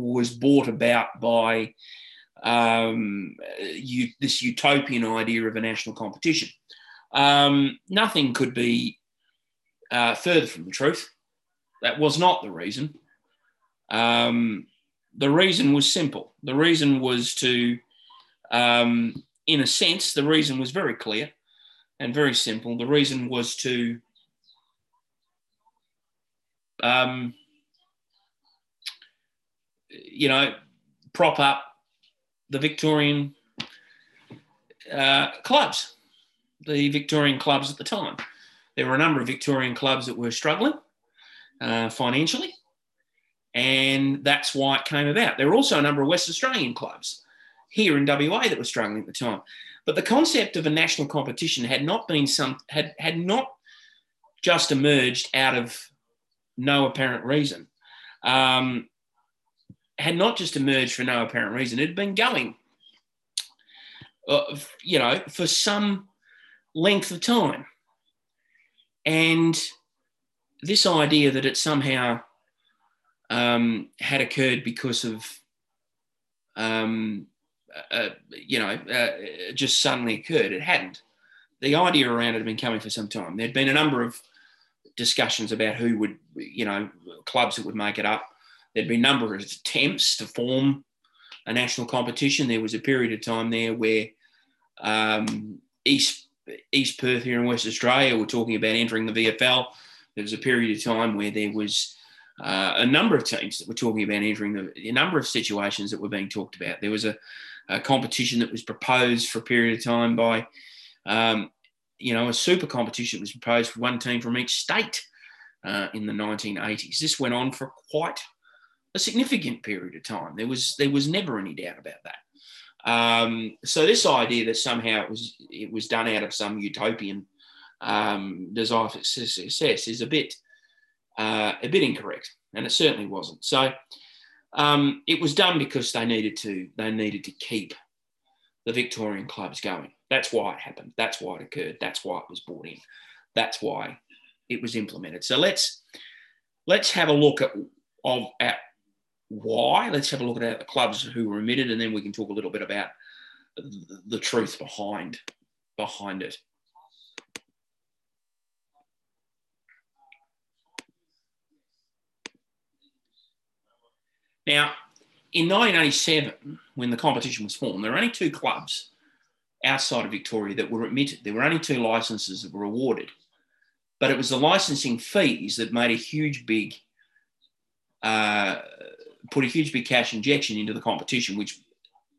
was brought about by um, you, this utopian idea of a national competition. Um, nothing could be uh, further from the truth. That was not the reason. Um, the reason was simple. The reason was to, um, in a sense, the reason was very clear and very simple. The reason was to um, you know, prop up the Victorian uh, clubs, the Victorian clubs at the time. There were a number of Victorian clubs that were struggling uh, financially, and that's why it came about. There were also a number of West Australian clubs here in WA that were struggling at the time. But the concept of a national competition had not been some had had not just emerged out of no apparent reason. Um, had not just emerged for no apparent reason, it had been going, uh, you know, for some length of time. And this idea that it somehow um, had occurred because of, um, uh, you know, uh, just suddenly occurred, it hadn't. The idea around it had been coming for some time. There'd been a number of discussions about who would, you know, clubs that would make it up. There'd been a number of attempts to form a national competition. There was a period of time there where um, East East Perth here in West Australia were talking about entering the VFL. There was a period of time where there was uh, a number of teams that were talking about entering the a number of situations that were being talked about. There was a, a competition that was proposed for a period of time by um, you know, a super competition was proposed for one team from each state uh, in the 1980s. This went on for quite a significant period of time. There was there was never any doubt about that. Um, so this idea that somehow it was it was done out of some utopian um, desire for success is a bit uh, a bit incorrect, and it certainly wasn't. So um, it was done because they needed to they needed to keep the Victorian clubs going. That's why it happened. That's why it occurred. That's why it was brought in. That's why it was implemented. So let's let's have a look at of at why. Let's have a look at the clubs who were omitted, and then we can talk a little bit about the, truth behind behind it. Now, in 1987, when the competition was formed, there were only two clubs outside of Victoria that were admitted. There were only two licenses that were awarded, but it was the licensing fees that made a huge big, uh, put a huge big cash injection into the competition, which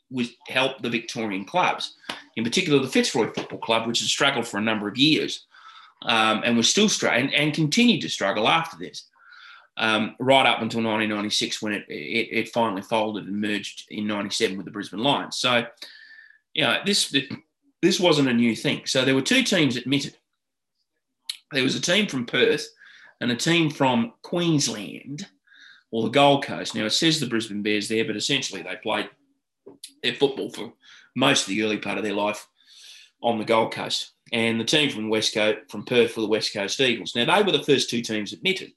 was helped the Victorian clubs, in particular the Fitzroy Football Club, which had struggled for a number of years um, and was still struggling and, and continued to struggle after this. Um, right up until 1996 when it, it, it finally folded and merged in 97 with the Brisbane Lions. So you know, this this wasn't a new thing. So there were two teams admitted. There was a team from Perth and a team from Queensland or the Gold Coast. Now it says the Brisbane Bears there, but essentially they played their football for most of the early part of their life on the Gold Coast. And the team from West Coast, from Perth for the West Coast Eagles. Now they were the first two teams admitted,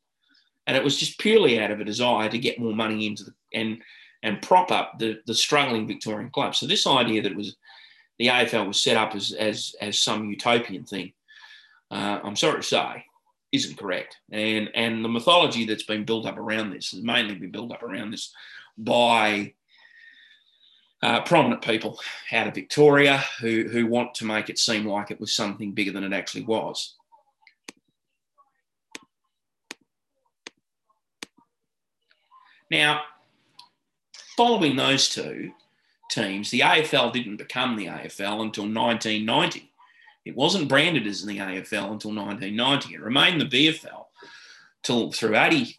and it was just purely out of a desire to get more money into the and and prop up the, the struggling Victorian clubs. So this idea that it was the AFL was set up as, as, as some utopian thing, uh, I'm sorry to say, isn't correct. And, and the mythology that's been built up around this has mainly been built up around this by uh, prominent people out of Victoria who, who want to make it seem like it was something bigger than it actually was. Now, following those two teams, the AFL didn't become the AFL until 1990. It wasn't branded as the AFL until 1990. It remained the VFL till through 80,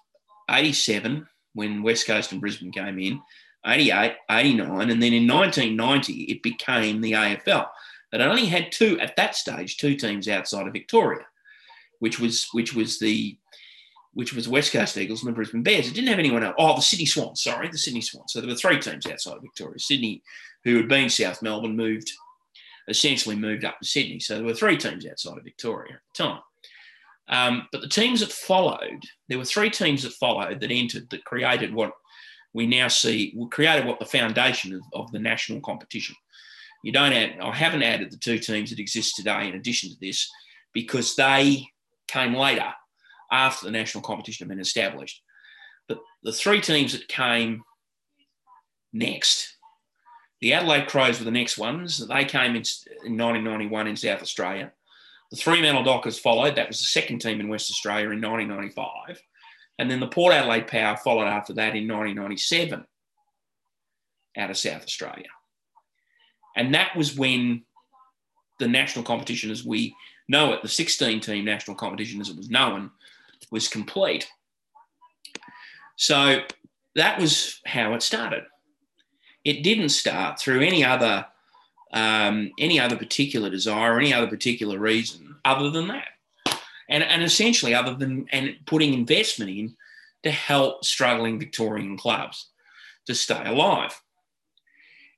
87 when West Coast and Brisbane came in, 88, 89, and then in 1990 it became the AFL. But it only had two at that stage, two teams outside of Victoria, which was which was the which was West Coast Eagles and the Brisbane Bears. It didn't have anyone else. Oh, the Sydney Swans, sorry, the Sydney Swans. So there were three teams outside of Victoria. Sydney, who had been South Melbourne, moved, essentially moved up to Sydney. So there were three teams outside of Victoria at the time. Um, but the teams that followed, there were three teams that followed that entered that created what we now see created what the foundation of, of the national competition. You don't add, I haven't added the two teams that exist today in addition to this because they came later after the national competition had been established. But the three teams that came next, the Adelaide Crows were the next ones. They came in, in 1991 in South Australia. The Fremantle Dockers followed. That was the second team in West Australia in 1995. And then the Port Adelaide Power followed after that in 1997 out of South Australia. And that was when the national competition, as we know it, the 16 team national competition as it was known, was complete. So that was how it started. It didn't start through any other um, any other particular desire or any other particular reason other than that and, and essentially other than and putting investment in to help struggling Victorian clubs to stay alive.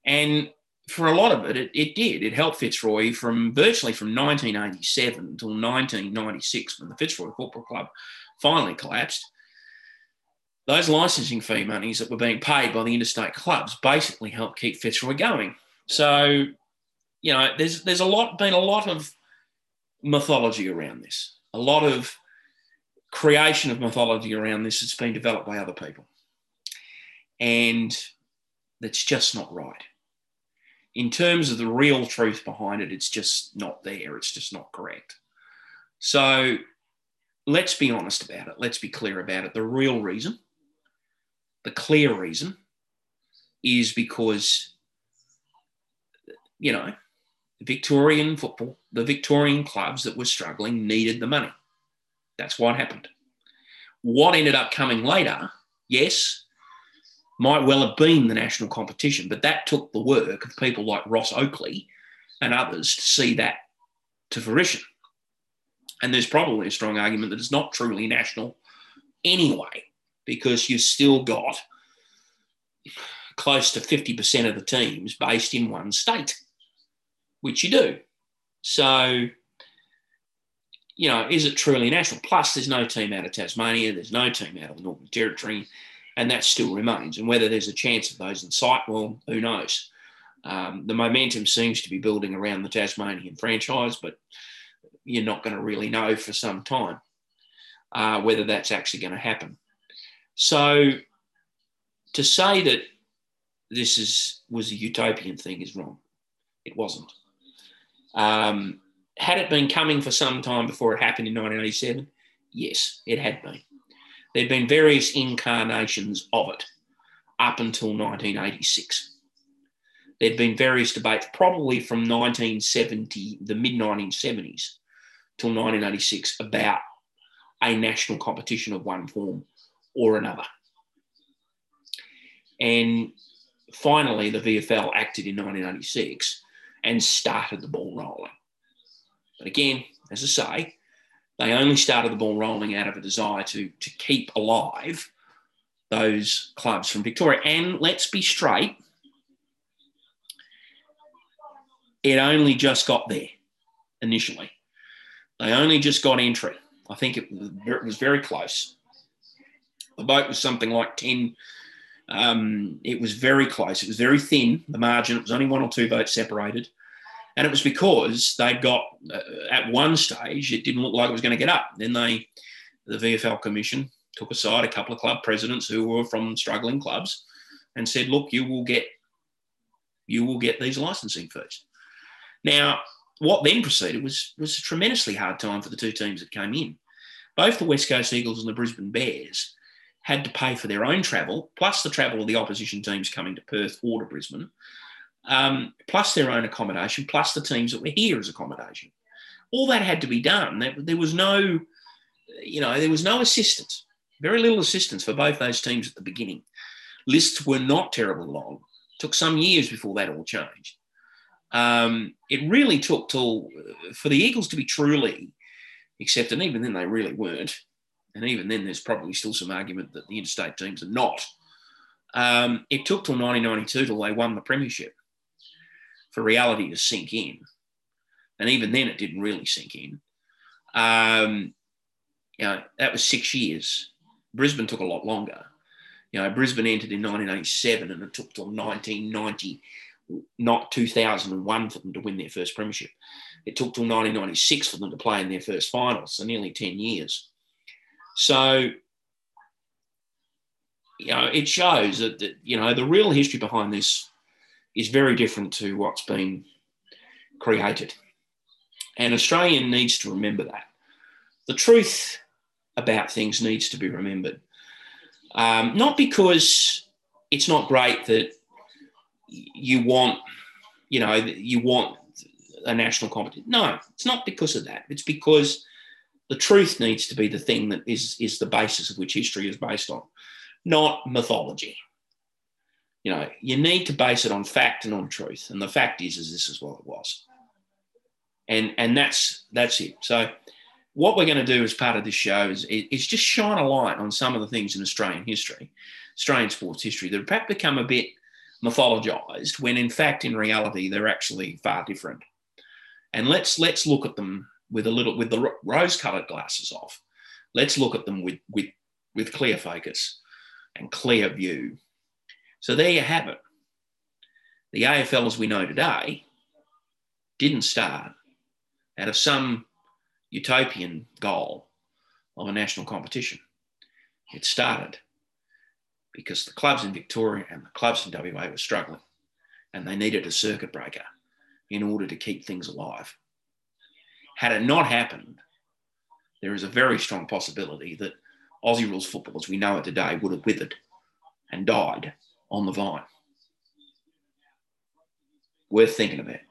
And for a lot of it, it, it did. It helped Fitzroy from virtually from 1987 until 1996 when the Fitzroy Football Club finally collapsed. Those licensing fee monies that were being paid by the interstate clubs basically helped keep Fitzroy going. So, you know, there's there's a lot been a lot of mythology around this a lot of creation of mythology around this that's been developed by other people. And that's just not right. In terms of the real truth behind it, it's just not there. It's just not correct. So let's be honest about it. Let's be clear about it. The real reason, the clear reason, is because, you know, the Victorian football, the Victorian clubs that were struggling needed the money. That's what happened. What ended up coming later, yes, might well have been the national competition, but that took the work of people like Ross Oakley and others to see that to fruition. And there's probably a strong argument that it's not truly national anyway, because you've still got close to 50% of the teams based in one state which you do. So, you know, is it truly national? Plus, there's no team out of Tasmania, there's no team out of the Northern Territory, and that still remains. And whether there's a chance of those in sight, well, who knows? Um, the momentum seems to be building around the Tasmanian franchise, but you're not going to really know for some time uh, whether that's actually going to happen. So, to say that this is was a utopian thing is wrong. It wasn't. Um, had it been coming for some time before it happened in 1987? Yes, it had been. There'd been various incarnations of it up until 1986. There'd been various debates, probably from 1970, the mid 1970s, till 1986, about a national competition of one form or another. And finally, the VFL acted in 1986 and started the ball rolling. But again, as I say, they only started the ball rolling out of a desire to, to keep alive those clubs from Victoria. And let's be straight, it only just got there initially. They only just got entry. I think it, it was very close. The vote was something like 10 um, it was very close. It was very thin, the margin. It was only one or two votes separated. And it was because they'd got, uh, at one stage, it didn't look like it was going to get up. Then they, the VFL Commission, took aside a couple of club presidents who were from struggling clubs and said, look, you will get, you will get these licensing fees. Now, what then proceeded was, was a tremendously hard time for the two teams that came in. Both the West Coast Eagles and the Brisbane Bears had to pay for their own travel, plus the travel of the opposition teams coming to Perth or to Brisbane, um, plus their own accommodation, plus the teams that were here as accommodation. All that had to be done. There, was no, you know, there was no assistance, very little assistance for both those teams at the beginning. Lists were not terribly long. It took some years before that all changed. Um, it really took till for the Eagles to be truly accepted, and even then they really weren't and even then, there's probably still some argument that the interstate teams are not. Um, it took till 1992 till they won the premiership for reality to sink in, and even then, it didn't really sink in. Um, you know, that was six years. Brisbane took a lot longer, You know, Brisbane entered in 1987 and it took till 1990, not 2001 for them to win their first premiership. It took till 1996 for them to play in their first finals, so nearly 10 years. So, you know, it shows that, that you know, the real history behind this is very different to what's been created. And Australia needs to remember that. The truth about things needs to be remembered. Um, not because it's not great that you want, you know, you want a national competition. No, it's not because of that. It's because the truth needs to be the thing that is, is the basis of which history is based on, not mythology. You know, you need to base it on fact and on truth. And the fact is, is this is what it was. And and that's that's it. So what we're going to do as part of this show is, is just shine a light on some of the things in Australian history, Australian sports history that have perhaps become a bit mythologized when in fact in reality they're actually far different. And let's let's look at them with a little with the rose-colored glasses off. Let's look at them with with with clear focus and clear view. So there you have it. The AFL as we know today didn't start out of some utopian goal of a national competition. It started because the clubs in Victoria and the clubs in WA were struggling and they needed a circuit breaker in order to keep things alive. Had it not happened, there is a very strong possibility that Aussie rules football as we know it today would have withered and died on the vine. Worth thinking about.